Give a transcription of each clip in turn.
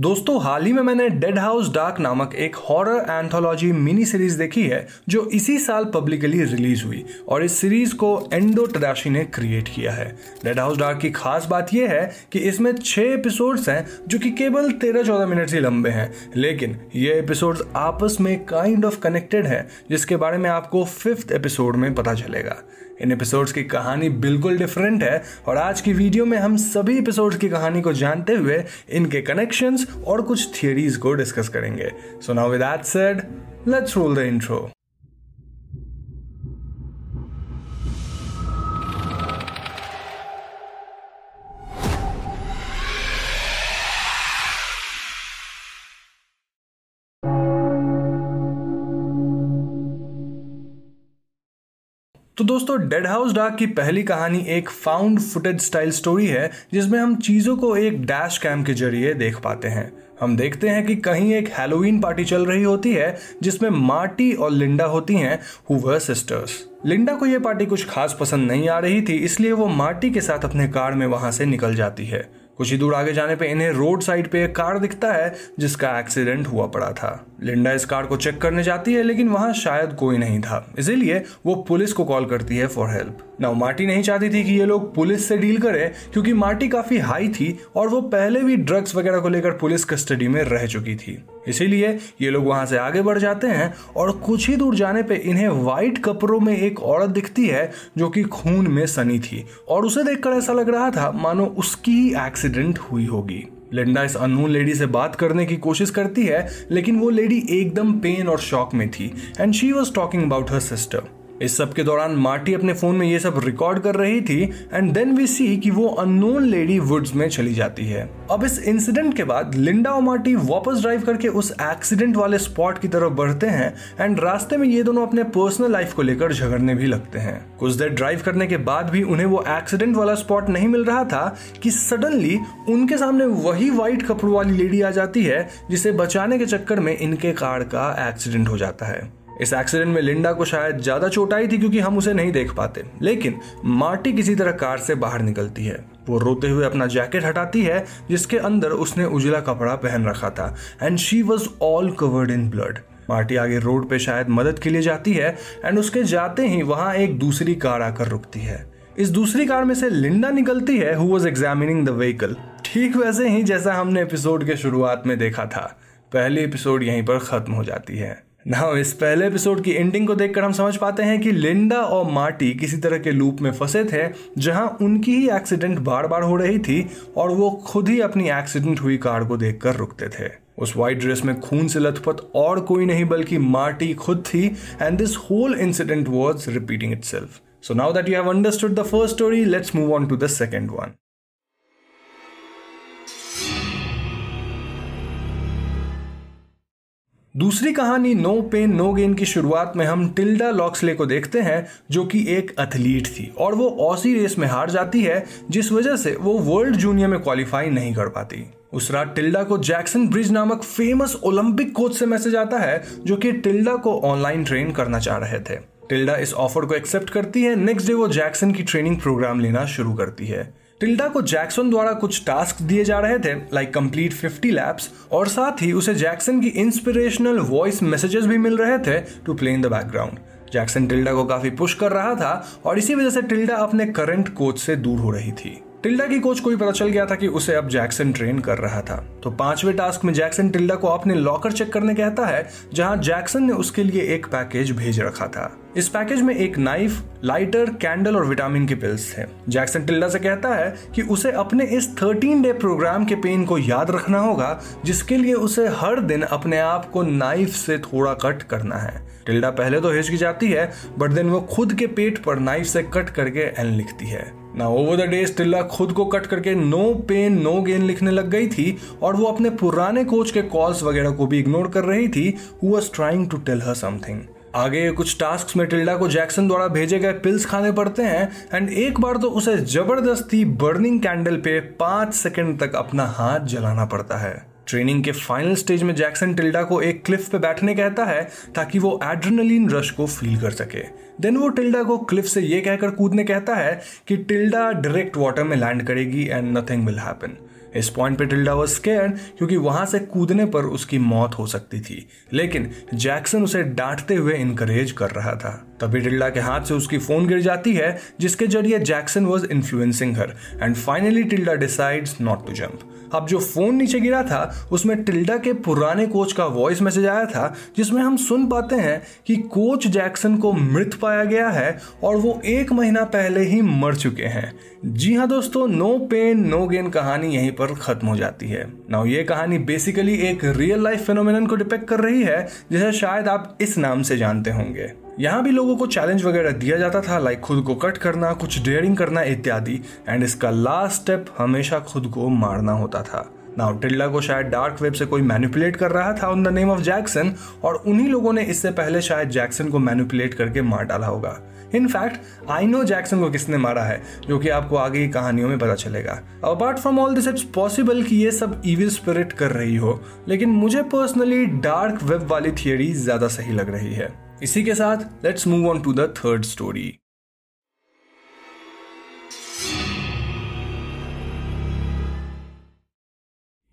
दोस्तों, हाल ही में मैंने डेड हाउस डार्क नामक एक हॉरर एंथोलॉजी मिनी सीरीज़ देखी है, जो इसी साल पब्लिकली रिलीज़ हुई और इस सीरीज़ को एंडो टदाशी ने क्रिएट किया है। डेड हाउस डार्क की खास बात यह है कि इसमें छह एपिसोड्स हैं, जो कि केवल तेरह चौदह मिनट ही लंबे हैं। लेकिन ये एपिसोड्स आपस में काइंड ऑफ़ कनेक्टेड है, जिसके बारे में आपको फिफ्थ एपिसोड में पता चलेगा। इन एपिसोड्स की कहानी बिल्कुल डिफरेंट है। और आज की वीडियो में हम सभी एपिसोड्स की कहानी को जानते हुए इनके कनेक्शंस और कुछ थियोरीज को डिस्कस करेंगे। So now with that said let's roll the intro तो दोस्तों डेड हाउस डार्क की पहली कहानी एक फाउंड फुटेज स्टाइल स्टोरी है, जिसमें हम चीज़ों को एक डैश कैम के ज़रिए देख पाते हैं। हम देखते हैं कि कहीं एक हैलोवीन पार्टी चल रही होती है, जिसमें मार्टी और लिंडा होती हैं हु वर सिस्टर्स लिंडा को यह पार्टी कुछ खास पसंद नहीं आ रही थी, इसलिए वो मार्टी के साथ अपने कार में वहाँ से निकल जाती है। कुछ ही दूर आगे जाने पे इन्हें रोड साइड पे एक कार दिखता है, जिसका एक्सीडेंट हुआ पड़ा था। लिंडा इस कार को चेक करने जाती है, लेकिन वहाँ शायद कोई नहीं था। इसीलिए वो पुलिस को कॉल करती है फॉर हेल्प नाउ मार्टी नहीं चाहती थी कि ये लोग पुलिस से डील करें, क्योंकि मार्टी काफ़ी हाई थी और वो पहले भी ड्रग्स वगैरह को लेकर पुलिस कस्टडी में रह चुकी थी। इसीलिए ये लोग वहाँ से आगे बढ़ जाते हैं और कुछ ही दूर जाने पे इन्हें व्हाइट कपड़ों में एक औरत दिखती है, जो कि खून में सनी थी। और उसे देखकर ऐसा लग रहा था, मानो उसकी ही एक्सीडेंट हुई होगी। लिंडा इस अननोन लेडी से बात करने की कोशिश करती है, लेकिन वो लेडी एकदम पेन और शॉक में थी and she was talking about her sister इस सब के दौरान मार्टी अपने फ़ोन में ये सब रिकॉर्ड कर रही थी एंड देन वी सी कि वो अननोन लेडी वुड्स में चली जाती है। अब इस इंसिडेंट के बाद लिंडा और मार्टी वापस ड्राइव करके उस एक्सीडेंट वाले स्पॉट की तरफ़ बढ़ते हैं एंड रास्ते में ये दोनों अपने पर्सनल लाइफ को लेकर झगड़ने भी लगते हैं। कुछ देर ड्राइव करने के बाद भी उन्हें वो एक्सीडेंट वाला स्पॉट नहीं मिल रहा था कि सडनली उनके सामने वही व्हाइट कपड़ों वाली लेडी आ जाती है, जिसे बचाने के चक्कर में इनके कार का एक्सीडेंट हो जाता है। इस एक्सीडेंट में लिंडा को शायद ज़्यादा चोट आई थी क्योंकि हम उसे नहीं देख पाते। लेकिन मार्टी किसी तरह कार से बाहर निकलती है। वो रोते हुए अपना जैकेट हटाती है, जिसके अंदर उसने उजला कपड़ा पहन रखा था and she was all covered in blood Marty आगे रोड पे शायद मदद के लिए जाती है एंड उसके जाते ही वहाँ एक दूसरी कार आकर रुकती है। इस दूसरी कार में से लिंडा निकलती है who was examining the vehicle ठीक वैसे ही जैसा हमने एपिसोड के शुरुआत में देखा था। पहली एपिसोड यहीं पर खत्म हो जाती है। नाउ इस पहले एपिसोड की एंडिंग को देखकर हम समझ पाते हैं कि लिंडा और मार्टी किसी तरह के लूप में फंसे थे, जहाँ उनकी ही एक्सीडेंट बार बार हो रही थी और वो खुद ही अपनी एक्सीडेंट हुई कार को देखकर रुकते थे। उस व्हाइट ड्रेस में खून से लथपथ और कोई नहीं, बल्कि मार्टी खुद थी and this whole incident was repeating itself so now that you have understood the first story let's move on to the second one दूसरी कहानी नो पेन, नो गेन की शुरुआत में हम टिल्डा लॉक्सले को देखते हैं, जो कि एक एथलीट थी। और वो ऑसी रेस में हार जाती है, जिस वजह से वो वर्ल्ड जूनियर में क्वालिफाई नहीं कर पाती। उस रात टिल्डा को जैक्सन ब्रिज नामक फ़ेमस ओलंपिक कोच से मैसेज आता है, जो कि टिल्डा को ऑनलाइन ट्रेन करना चाह रहे थे। टिल्डा इस ऑफ़र को एक्सेप्ट करती है, नेक्स्ट डे वो जैक्सन की ट्रेनिंग प्रोग्राम लेना शुरू करती है। टिल्डा को जैक्सन द्वारा कुछ टास्क दिए जा रहे थे लाइक कंप्लीट 50 लैप्स और साथ ही उसे जैक्सन की इंस्पिरेशनल वॉइस मैसेजेस भी मिल रहे थे to play in the background Jackson Tilda को काफ़ी पुश कर रहा था, और इसी वजह से टिल्डा अपने करंट कोच से दूर हो रही थी। टिल्डा की कोच को भी पता चल गया था कि उसे अब जैक्सन ट्रेन कर रहा था। तो पाँचवें टास्क में जैक्सन टिल्डा को अपने लॉकर चेक करने कहता है, जहाँ जैक्सन ने उसके लिए एक पैकेज भेज रखा था। इस पैकेज में एक नाइफ, लाइटर, कैंडल और विटामिन के पिल्स थे। जैक्सन टिल्डा से कहता है कि उसे अपने इस 13 डे प्रोग्राम के पेन को याद रखना होगा, जिसके लिए उसे हर दिन अपने आप को नाइफ से थोड़ा कट करना है। टिल्डा पहले तो हिचकी जाती है, बट देन वो खुद के पेट पर नाइफ से कट करके एन लिखती है। ना ओवर द डेज़ टिल्ला खुद को कट करके नो पेन नो गेन लिखने लग गई थी और वो अपने पुराने कोच के कॉल्स वगैरह को भी इग्नोर कर रही थी who was trying to tell her something आगे कुछ टास्क में टिल्डा को जैक्सन द्वारा भेजे गए पिल्स खाने पड़ते हैं एंड एक बार तो उसे ज़बरदस्ती बर्निंग कैंडल पे पाँच सेकंड तक अपना हाथ जलाना पड़ता है। ट्रेनिंग के फाइनल स्टेज में जैक्सन टिल्डा को एक क्लिफ पे बैठने कहता है ताकि वो एड्रेनलिन रश को फील कर सके। देन वो टिल्डा को क्लिफ से ये कहकर कूदने कहता है कि टिल्डा डायरेक्ट वाटर में लैंड करेगी एंड नथिंग विल हैपन इस पॉइंट पे टिल्डा वॉज़ स्केर्ड क्योंकि वहाँ से कूदने पर उसकी मौत हो सकती थी। लेकिन जैक्सन उसे डांटते हुए इनकरेज कर रहा था। तभी टिल्डा के हाथ से उसकी फ़ोन गिर जाती है, जिसके ज़रिए Jackson was influencing her and finally Tilda decides not to jump अब जो फ़ोन नीचे गिरा था, उसमें टिल्डा के पुराने कोच का वॉइस मैसेज आया था, जिसमें हम सुन पाते हैं कि कोच जैक्सन को मृत पाया गया है और वो एक महीना पहले ही मर चुके हैं। जी हाँ दोस्तों नो पेन नो गेन कहानी यहीं पर खत्म हो जाती है। नाउ ये कहानी बेसिकली एक रियल लाइफ फेनोमिन को डिपेक्ट कर रही है, जिसे शायद आप इस नाम से जानते होंगे। यहाँ भी लोगों को चैलेंज वगैरह दिया जाता था लाइक खुद को कट करना, कुछ डेयरिंग करना इत्यादि एंड इसका लास्ट स्टेप हमेशा खुद को मारना होता था। नाउ टिल्डा को शायद डार्क वेब से कोई मैनिपुलेट कर रहा था on the name of Jackson और उन्हीं लोगों ने इससे पहले शायद जैक्सन को मैनिपुलेट करके मार डाला होगा। इनफैक्ट आई नो जैक्सन को किसने मारा है, जो कि आपको आगे की कहानियों में पता चलेगा। Apart from all this it's possible कि ये सब इविल स्पिरिट कर रही हो, लेकिन मुझे पर्सनली डार्क वेब वाली थियोरी ज़्यादा सही लग रही है। इसी के साथ let's move on to the third story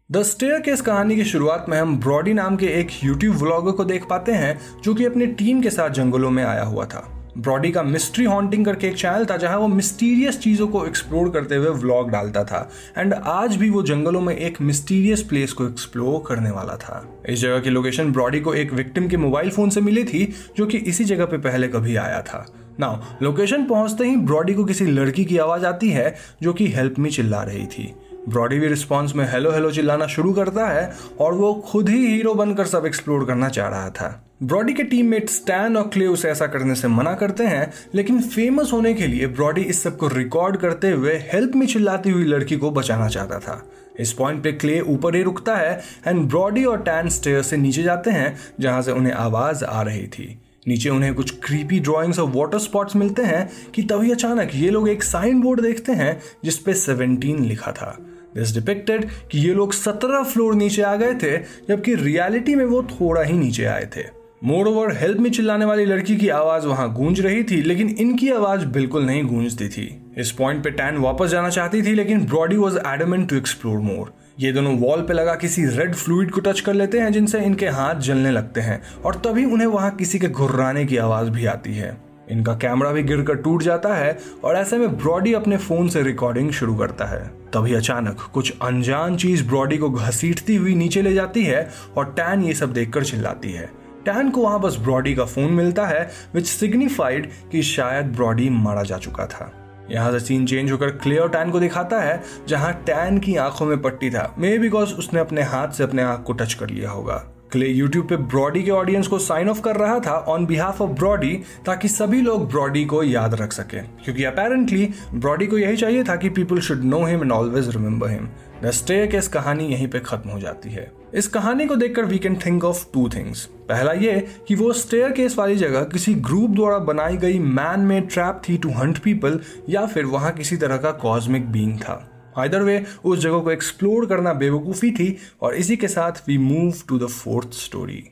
the staircase कहानी की शुरुआत में हम ब्रॉडी नाम के एक यूट्यूब व्लॉगर को देख पाते हैं, जो कि अपनी टीम के साथ जंगलों में आया हुआ था। ब्रॉडी का मिस्ट्री हॉन्टिंग करके एक चैनल था जहाँ वो मिस्टीरियस चीज़ों को एक्सप्लोर करते हुए व्लॉग डालता था। एंड आज भी वो जंगलों में एक मिस्टीरियस प्लेस को एक्सप्लोर करने वाला था। इस जगह की लोकेशन ब्रॉडी को एक विक्टिम के मोबाइल फ़ोन से मिली थी, जो कि इसी जगह पे पहले कभी आया था। नाउ लोकेशन पहुँचते ही ब्रॉडी को किसी लड़की की आवाज़ आती है, जो कि हेल्प में चिल्ला रही थी। ब्रॉडी भी रिस्पॉन्स में हेलो हेलो चिल्लाना शुरू करता है और वो खुद ही हीरो बनकर सब एक्सप्लोर करना चाह रहा था। ब्रॉडी के टीममेट स्टैन और क्ले उसे ऐसा करने से मना करते हैं, लेकिन फ़ेमस होने के लिए ब्रॉडी इस सबको रिकॉर्ड करते हुए हेल्प में चिल्लाती हुई लड़की को बचाना चाहता था। इस पॉइंट पे क्ले ऊपर ही रुकता है एंड ब्रॉडी और टैन स्टेयर से नीचे जाते हैं, जहाँ से उन्हें आवाज़ आ रही थी। नीचे उन्हें कुछ क्रीपी ड्राइंग्स और वाटर स्पॉट्स मिलते हैं कि तभी अचानक ये लोग एक साइन बोर्ड देखते हैं जिसपे 17 लिखा था। दिस डिपिक्टेड कि ये लोग 17 फ्लोर नीचे आ गए थे, जबकि रियलिटी में वो थोड़ा ही नीचे आए थे। मोर ओवर हेल्प में चिल्लाने वाली लड़की की आवाज़ वहाँ गूंज रही थी, लेकिन इनकी आवाज़ बिल्कुल नहीं गूंजती थी। इस पॉइंट पे टैन वापस जाना चाहती थी, लेकिन Brody was adamant to explore more ये दोनों वॉल पे लगा किसी रेड फ्लूड को टच कर लेते हैं, जिनसे इनके हाथ जलने लगते हैं, और तभी उन्हें वहाँ किसी के घुर्राने की आवाज़ भी आती है। इनका कैमरा भी गिरकर टूट जाता है और ऐसे में ब्रॉडी अपने फ़ोन से रिकॉर्डिंग शुरू करता है। तभी अचानक कुछ अनजान चीज़ ब्रॉडी को घसीटती हुई नीचे ले जाती है और टैन ये सब देखकर चिल्लाती है। टैन को वहाँ बस ब्रॉडी का फ़ोन मिलता है विच सिग्निफाइड कि शायद ब्रॉडी मारा जा चुका था। यहाँ से सीन चेंज होकर क्लियर टैन को दिखाता है, जहाँ टैन की आँखों में पट्टी था। मे बिकॉज़ उसने अपने हाथ से अपने आँख को टच कर लिया होगा। क्ले यूट्यूब पे ब्रॉडी के ऑडियंस को साइन ऑफ़ कर रहा था ऑन बिहाफ ऑफ़ ब्रॉडी ताकि सभी लोग ब्रॉडी को याद रख सके। क्योंकि अपेरेंटली ब्रॉडी को यही चाहिए था कि people should know him and always remember him the staircase कहानी यहीं पे खत्म हो जाती है। इस कहानी को देखकर we can think of two things पहला ये कि वो स्टेयर केस वाली जगह किसी ग्रुप द्वारा बनाई गई मैन मेड ट्रैप थी टू हंट पीपल या फिर वहाँ किसी तरह का कॉस्मिक बींग था। आइदर वे उस जगह को एक्सप्लोर करना बेवकूफ़ी थी और इसी के साथ we move to the fourth story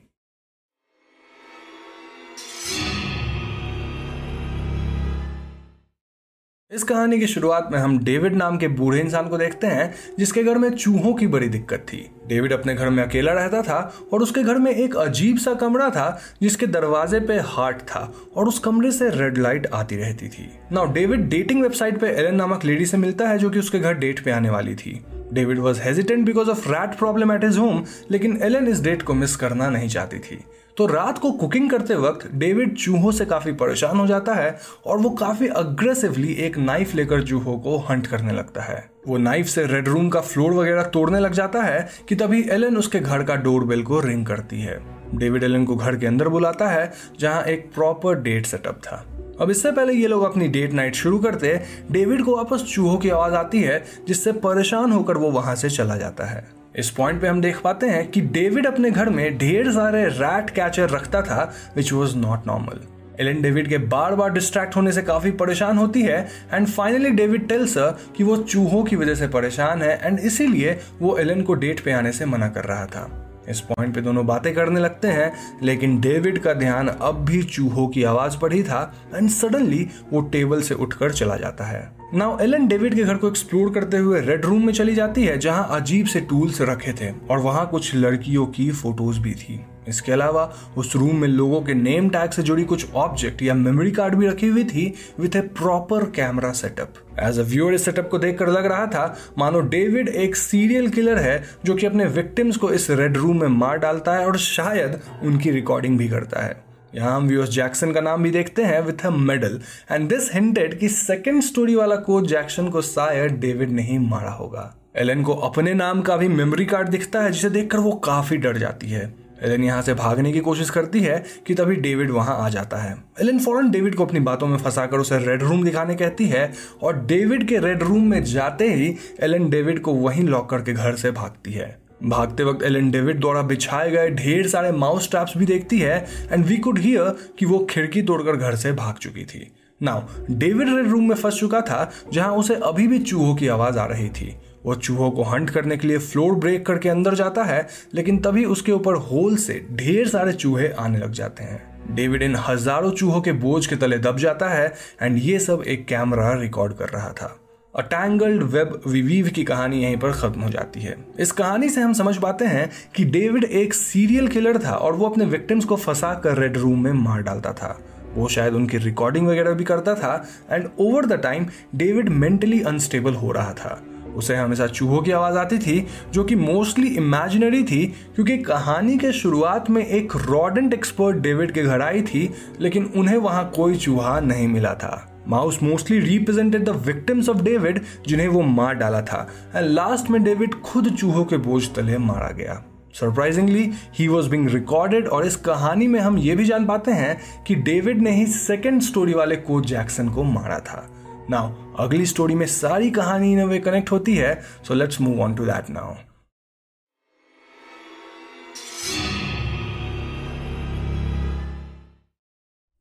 इस कहानी की शुरुआत में हम डेविड नाम के बूढ़े इंसान को देखते हैं, जिसके घर में चूहों की बड़ी दिक्कत थी। डेविड अपने घर में अकेला रहता था और उसके घर में एक अजीब सा कमरा था, जिसके दरवाजे पे हार्ट था और उस कमरे से रेड लाइट आती रहती थी। नाउ, डेविड डेटिंग वेबसाइट पे एलन नामक लेडी से मिलता है जो कि उसके घर डेट पे आने वाली थी। David was hesitant because of rat problem at his home, लेकिन एलन इस डेट को मिस करना नहीं चाहती थी। तो रात को कुकिंग करते वक्त डेविड चूहों से काफ़ी परेशान हो जाता है और वो काफ़ी अग्रेसिवली एक नाइफ लेकर चूहों को हंट करने लगता है। वो नाइफ से रेड रूम का फ्लोर वगैरह तोड़ने लग जाता है कि तभी एलन उसके घर का डोरबेल को रिंग करती है। डेविड एलन को घर के अंदर बुलाता है, जहाँ एक प्रॉपर डेट सेटअप था। अब इससे पहले ये लोग अपनी डेट नाइट शुरू करते डेविड को वापस चूहों की आवाज़ आती है, जिससे परेशान होकर वो वहाँ से चला जाता है। इस पॉइंट पे हम देख पाते हैं कि डेविड अपने घर में ढेर सारे रैट कैचर रखता था which was not normal Ellen David के बार बार डिस्ट्रैक्ट होने से काफ़ी परेशान होती है एंड फाइनली डेविड टेल्स कि वो चूहों की वजह से परेशान है एंड इसीलिए वो एलन को डेट पे आने से मना कर रहा था। इस पॉइंट पे दोनों बातें करने लगते हैं, लेकिन डेविड का ध्यान अब भी चूहों की आवाज़ पर ही था एंड सडनली वो टेबल से उठकर चला जाता है। नाउ एलन डेविड के घर को एक्सप्लोर करते हुए रेड रूम में चली जाती है, जहाँ अजीब से टूल्स रखे थे, और वहाँ कुछ लड़कियों की फ़ोटोज़ भी थी। इसके अलावा, उस रूम में लोगों के नेम टैग से जुड़ी कुछ ऑब्जेक्ट या मेमोरी कार्ड भी रखी हुई थी with a proper camera setup as a viewer इस सेटअप को देखकर लग रहा था, मानो डेविड एक सीरियल किलर है, जो कि अपने विक्टिम्स को इस रेड रूम में मार डालता है और शायद उनकी रिकॉर्डिंग भी करता है। यहाँ हम व्यूअर्स जैक्सन का नाम भी देखते हैं with a medal and this hinted कि सेकंड स्टोरी वाला कोच जैक्सन को शायद डेविड ने ही मारा होगा। एलन को अपने नाम का भी मेमोरी कार्ड दिखता है, जिसे देखकर वो काफ़ी डर जाती है। एलन यहाँ से भागने की कोशिश करती है कि तभी डेविड वहाँ आ जाता है। एलन फ़ौरन डेविड को अपनी बातों में फंसाकर उसे रेड रूम दिखाने कहती है और डेविड के रेड रूम में जाते ही एलन डेविड को वहीं लॉक करके घर से भागती है। भागते वक्त एलन डेविड द्वारा बिछाए गए ढेर सारे माउस ट्रैप्स भी देखती है एंड वी कुड हियर कि वो खिड़की तोड़कर घर से भाग चुकी थी। नाउ डेविड रेड रूम में फंस चुका था जहाँ उसे अभी भी चूहों की आवाज़ आ रही थी। वो चूहों को हंट करने के लिए फ्लोर ब्रेक करके अंदर जाता है, लेकिन तभी उसके ऊपर होल से ढेर सारे चूहे आने लग जाते हैं। डेविड इन हज़ारों चूहों के बोझ के तले दब जाता है, एंड ये सब एक कैमरा रिकॉर्ड कर रहा था। अटैंगल्ड वेब विवीव की कहानी यहीं पर खत्म हो जाती है। इस कहानी से हम समझ पाते हैं कि डेविड एक सीरियल किलर था और वो अपने विक्टिम्स को फंसा कर रेड रूम में मार डालता था। वो शायद उनकी रिकॉर्डिंग वगैरह भी करता था and over the time David mentally unstable हो रहा था। उसे हमेशा चूहों की आवाज़ आती थी, जो कि मोस्टली इमेजिनरी थी, क्योंकि कहानी के शुरुआत में एक रॉडेंट एक्सपर्ट डेविड के घर आई थी, लेकिन उन्हें वहाँ कोई चूहा नहीं मिला था। Mouse mostly represented the victims of David जिन्हें वो मार डाला था। एंड लास्ट में डेविड खुद चूहों के बोझ तले मारा गया। Surprisingly he was being recorded और इस कहानी में हम ये भी जान पाते हैं कि डेविड ने ही सेकेंड स्टोरी वाले कोच जैक्सन को मारा था। नाउ अगली स्टोरी में सारी कहानी इन वे कनेक्ट होती है so let's move on to that now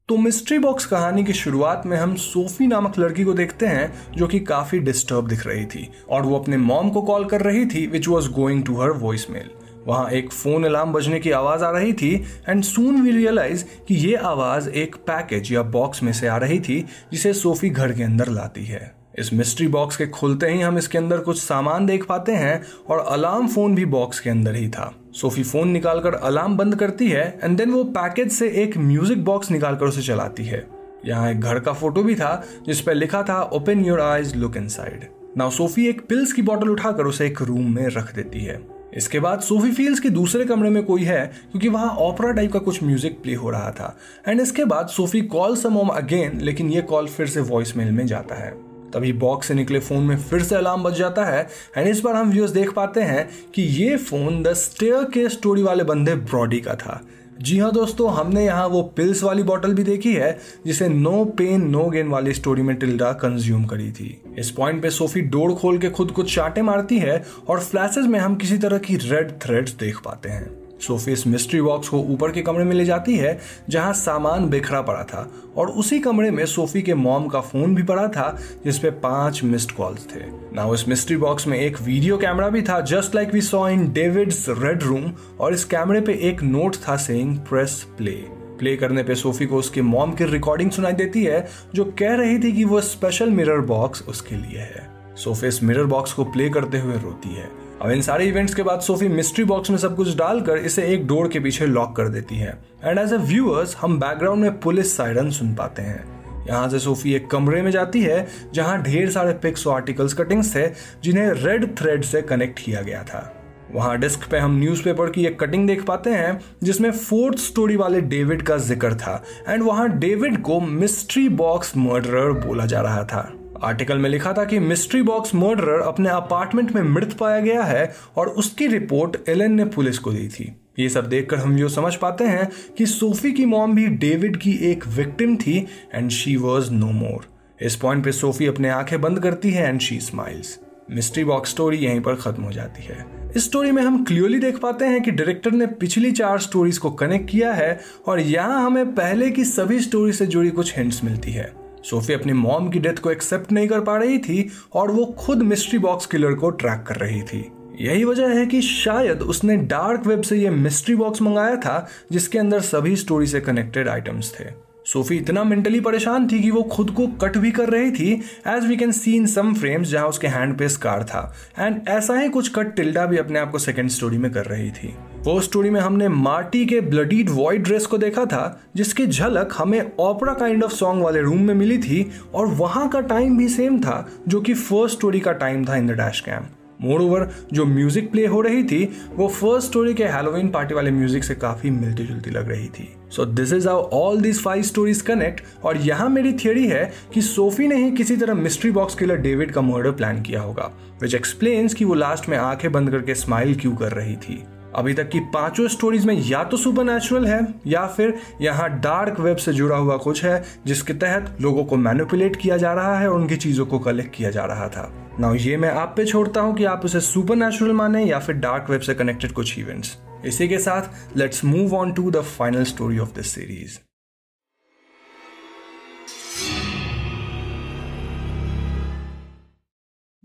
तो मिस्ट्री बॉक्स कहानी की शुरुआत में हम सोफी नामक लड़की को देखते हैं, जो कि काफ़ी डिस्टर्ब दिख रही थी, और वो अपने मॉम को कॉल कर रही थी which was going to her voice mail वहाँ एक फ़ोन अलार्म बजने की आवाज़ आ रही थी एंड सून वी रियलाइज़ कि ये आवाज़ एक पैकेज या बॉक्स में से आ रही थी, जिसे सोफी घर के अंदर लाती है। इस मिस्ट्री बॉक्स के खुलते ही हम इसके अंदर कुछ सामान देख पाते हैं, और अलार्म फ़ोन भी बॉक्स के अंदर ही था। सोफी फ़ोन निकालकर अलार्म बंद करती है एंड देन वो पैकेज से एक म्यूज़िक बॉक्स निकालकर उसे चलाती है। यहाँ एक घर का फ़ोटो भी था, जिस पर लिखा था open your eyes look inside now Sophie एक पिल्स की बोतल उठाकर उसे एक रूम में रख देती है। इसके बाद सोफी फील्स के दूसरे कमरे में कोई है, क्योंकि वहाँ ऑपरा टाइप का कुछ म्यूज़िक प्ले हो रहा था। एंड इसके बाद सोफी कॉल सम अगेन लेकिन ये कॉल फिर से वॉइस मेल में जाता है। तभी बॉक्स से निकले फ़ोन में फिर से अलार्म बज जाता है। एंड इस बार हम व्यूअर्स देख पाते हैं कि ये फ़ोन द स्टेयर के स्टोरी वाले बंदे ब्रॉडी का था। जी हाँ दोस्तों, हमने यहाँ वो पिल्स वाली बॉटल भी देखी है, जिसे नो पेन नो गेन वाली स्टोरी में टिल्डा कंज्यूम करी थी। इस पॉइंट पे सोफी डोर खोल के खुद कुछ चाटे मारती है और फ्लैशेज में हम किसी तरह की रेड थ्रेड्स देख पाते हैं। सोफी इस मिस्ट्री बॉक्स को ऊपर के कमरे में ले जाती है, जहाँ सामान बिखरा पड़ा था। और उसी कमरे में सोफी के मॉम का फ़ोन भी पड़ा था जिसपे पाँच मिस्ड कॉल्स थे। ना इस मिस्ट्री बॉक्स में एक वीडियो कैमरा भी था just like we saw in David's red room और इस कैमरे पे एक नोट था सेइंग प्रेस प्ले प्ले करने पे सोफी को उसके मॉम की रिकॉर्डिंग सुनाई देती है, जो कह रही थी कि वो स्पेशल मिरर बॉक्स उसके लिए है। सोफी इस मिरर बॉक्स को प्ले करते हुए रोती है। अब इन सारे इवेंट्स के बाद सोफी मिस्ट्री बॉक्स में सब कुछ डालकर इसे एक डोर के पीछे लॉक कर देती है। एंड एज ए व्यूअर्स हम बैकग्राउंड में पुलिस साइरन सुन पाते हैं। यहाँ से सोफी एक कमरे में जाती है, जहाँ ढेर सारे पिक्स और आर्टिकल्स कटिंग्स थे, जिन्हें रेड थ्रेड से कनेक्ट किया गया था। वहाँ डिस्क पे हम न्यूज़पेपर की एक कटिंग देख पाते हैं, जिसमें फोर्थ स्टोरी वाले डेविड का ज़िक्र था। एंड वहाँ डेविड को मिस्ट्री बॉक्स मर्डरर बोला जा रहा था। आर्टिकल में लिखा था कि मिस्ट्री बॉक्स मर्डरर अपने अपार्टमेंट में मृत पाया गया है और उसकी रिपोर्ट एलन ने पुलिस को दी थी। ये सब देखकर हम जो समझ पाते हैं कि सोफी की मॉम भी डेविड की एक विक्टिम थी and she was no more इस पॉइंट पे सोफी अपने आँखें बंद करती है and she smiles mystery box story यहीं पर खत्म हो जाती है। इस स्टोरी में हम क्लियरली देख पाते हैं कि डायरेक्टर ने पिछली चार स्टोरीज को कनेक्ट किया है और यहाँ हमें पहले की सभी स्टोरी से जुड़ी कुछ हिंट्स मिलती है। सोफी अपनी मॉम की डेथ को एक्सेप्ट नहीं कर पा रही थी और वो खुद मिस्ट्री बॉक्स किलर को ट्रैक कर रही थी। यही वजह है कि शायद उसने डार्क वेब से ये मिस्ट्री बॉक्स मंगाया था, जिसके अंदर सभी स्टोरी से कनेक्टेड आइटम्स थे। सोफी इतना मेंटली परेशान थी कि वो खुद को कट भी कर रही थी as we can see in some frames जहाँ उसके हैंड पे स्कार था। एंड ऐसा ही कुछ कट टिल्डा भी अपने आप को सेकेंड स्टोरी में कर रही थी। वो स्टोरी में हमने मार्टी के ब्लडीड वॉइड ड्रेस को देखा था, जिसकी झलक हमें ओपरा काइंड ऑफ़ सॉन्ग वाले रूम में मिली थी, और वहाँ का टाइम भी सेम था, जो कि फ़र्स्ट स्टोरी का टाइम था in the dash cam moreover जो म्यूज़िक प्ले हो रही थी, वो फ़र्स्ट स्टोरी के हेलोविन पार्टी वाले म्यूज़िक से काफ़ी मिलती जुलती लग रही थी. So this is how all this five stories connect और यहाँ मेरी थियोरी है कि सोफी ने ही किसी तरह मिस्ट्री बॉक्स किलर डेविड का मर्डर प्लान किया होगा विच एक्सप्लेन्स कि वो लास्ट में आँखें बंद करके स्माइल क्यों कर रही थी. अभी तक की पाँचों स्टोरीज में या तो सुपर है, या फिर यहाँ डार्क वेब से जुड़ा हुआ कुछ है, जिसके तहत लोगों को मैनिपुलेट किया जा रहा है और उनकी चीज़ों को कलेक्ट किया जा रहा था। नाउ ये मैं आप पे छोड़ता हूँ कि आप उसे सुपर नेचुरल माने या फिर डार्क वेब से कनेक्टेड कुछ इवेंट्स इसी के साथ let's move on to the final story of this series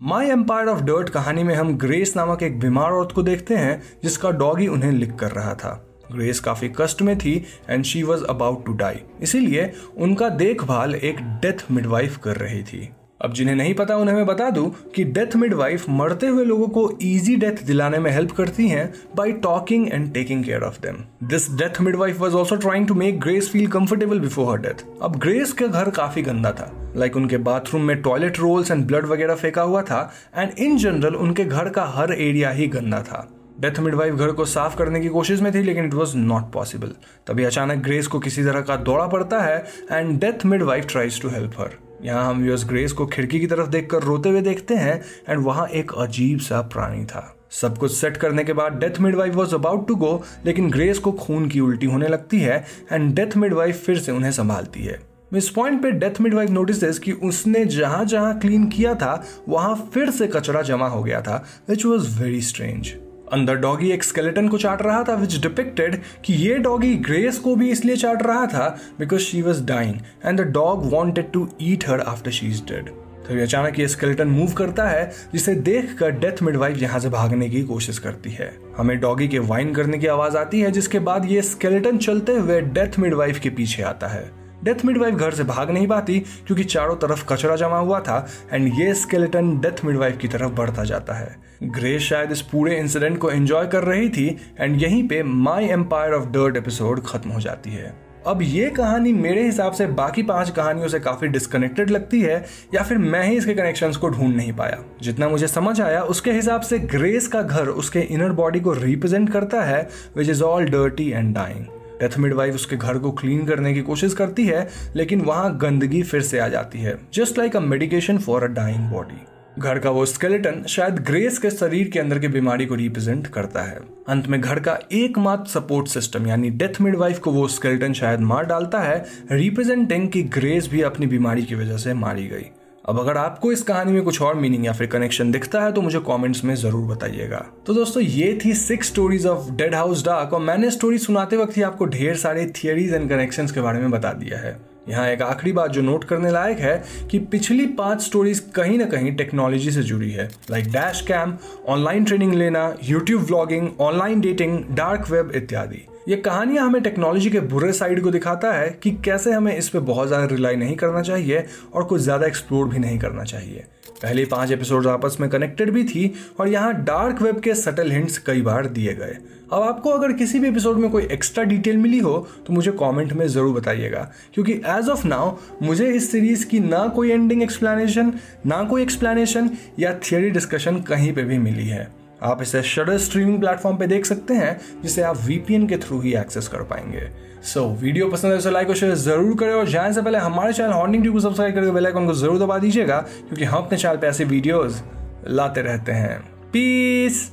my empire of dirt कहानी में हम ग्रेस नामक एक बीमार औरत को देखते हैं, जिसका डॉगी उन्हें लिख कर रहा था। ग्रेस काफ़ी कष्ट में थी and she was about to die इसीलिए उनका देखभाल एक डेथ मिडवाइफ कर रही थी। अब जिन्हें नहीं पता, उन्हें मैं बता दूँ कि डेथ मिडवाइफ मरते हुए लोगों को इजी डेथ दिलाने में हेल्प करती हैं by talking and taking care of them this death midwife was also trying to make Grace feel comfortable before her death अब ग्रेस का घर काफ़ी गंदा था। लाइक like उनके बाथरूम में टॉयलेट रोल्स एंड ब्लड वगैरह फेंका हुआ था एंड इन जनरल उनके घर का हर एरिया ही गंदा था। डेथ मिडवाइफ घर को साफ़ करने की कोशिश में थी, लेकिन इट वॉज़ नॉट पॉसिबल तभी अचानक ग्रेस को किसी तरह का दौड़ा पड़ता है and death midwife tries to help her यहाँ हम यूएस ग्रेस को खिड़की की तरफ़ देखकर रोते हुए देखते हैं एंड वहाँ एक अजीब सा प्राणी था। सब कुछ सेट करने के बाद death midwife was about to go लेकिन ग्रेस को खून की उल्टी होने लगती है एंड डेथ मिडवाइफ फिर से उन्हें संभालती है। इस पॉइंट पे डेथ मिडवाइफ नोटिस कि उसने जहाँ जहाँ क्लीन किया था, वहाँ फिर से कचरा जमा हो गया था विच वॉज़ वेरी स्ट्रेंज अंदर डॉगी एक स्केलेटन को चाट रहा था विच डिपिक्टेड कि ये डॉगी ग्रेस को भी इसलिए चाट रहा था because she was dying and the dog wanted to eat her after she is dead तो अचानक ये स्केलेटन मूव करता है, जिसे देख कर डेथ मिडवाइफ यहाँ से भागने की कोशिश करती है। हमें डॉगी के वाइन करने की आवाज़ आती है, जिसके बाद ये स्केलेटन चलते हुए डेथ मिडवाइफ के पीछे आता है। डेथ मिडवाइफ घर से भाग नहीं पाती, क्योंकि चारों तरफ़ कचरा जमा हुआ था एंड ये स्केलेटन डेथ मिडवाइफ की तरफ़ बढ़ता जाता है। ग्रेस शायद इस पूरे इंसिडेंट को एंजॉय कर रही थी एंड यहीं पे my empire of dirt episode खत्म हो जाती है। अब ये कहानी मेरे हिसाब से बाकी पाँच कहानियों से काफ़ी डिस्कनेक्टेड लगती है, या फिर मैं ही इसके कनेक्शंस को ढूंढ नहीं पाया। जितना मुझे समझ आया, उसके हिसाब से ग्रेस का घर उसके इनर बॉडी को रिप्रेजेंट करता है which is all dirty and dying death midwife उसके घर को क्लीन करने की कोशिश करती है, लेकिन वहाँ गंदगी फिर से आ जाती है just like a medication for a dying body घर का वो स्केलेटन शायद ग्रेस के शरीर के अंदर की बीमारी को रिप्रेजेंट करता है। अंत में घर का एकमात्र सपोर्ट सिस्टम यानी डेथ मिडवाइफ को वो स्केलेटन शायद मार डालता है रिप्रेजेंटिंग कि ग्रेस भी अपनी बीमारी की वजह से मारी गई। अब अगर आपको इस कहानी में कुछ और मीनिंग या फिर कनेक्शन दिखता है तो मुझे कमेंट्स में ज़रूर बताइएगा। तो दोस्तों, ये थी six stories of dead house dark और मैंने स्टोरी सुनाते वक्त ही आपको ढेर सारे थियरीज एंड कनेक्शन के बारे में बता दिया है। यहाँ एक आखिरी बात जो नोट करने लायक है कि पिछली पाँच स्टोरीज कहीं ना कहीं टेक्नोलॉजी से जुड़ी है। Like dash cam online training लेना YouTube vlogging online dating dark web इत्यादि। ये कहानियाँ हमें टेक्नोलॉजी के बुरे साइड को दिखाता है कि कैसे हमें इस पर बहुत ज़्यादा रिलाई नहीं करना चाहिए और कुछ ज़्यादा एक्सप्लोर भी नहीं करना चाहिए। पहले पाँच एपिसोड आपस में कनेक्टेड भी थी और यहाँ डार्क वेब के सटल हिंट्स कई बार दिए गए। अब आपको अगर किसी भी एपिसोड में कोई एक्स्ट्रा डिटेल मिली हो तो मुझे कमेंट में ज़रूर बताइएगा। क्योंकि एज ऑफ़ नाउ मुझे इस सीरीज़ की ना कोई एंडिंग एक्सप्लेनेशन ना कोई एक्सप्लेनेशन या थियरी डिस्कशन कहीं पे भी मिली है। आप इसे शटर स्ट्रीमिंग प्लेटफॉर्म पे देख सकते हैं जिसे आप वीपीएन के थ्रू ही एक्सेस कर पाएँगे। सो so, वीडियो पसंद है तो लाइक और शेयर ज़रूर करें और जाने से पहले हमारे चैनल हॉर्निंग ट्यूब को सब्सक्राइब करके बेल आइकन को ज़रूर दबा दीजिएगा क्योंकि हम अपने चैनल पे ऐसे वीडियोस लाते रहते हैं। पीस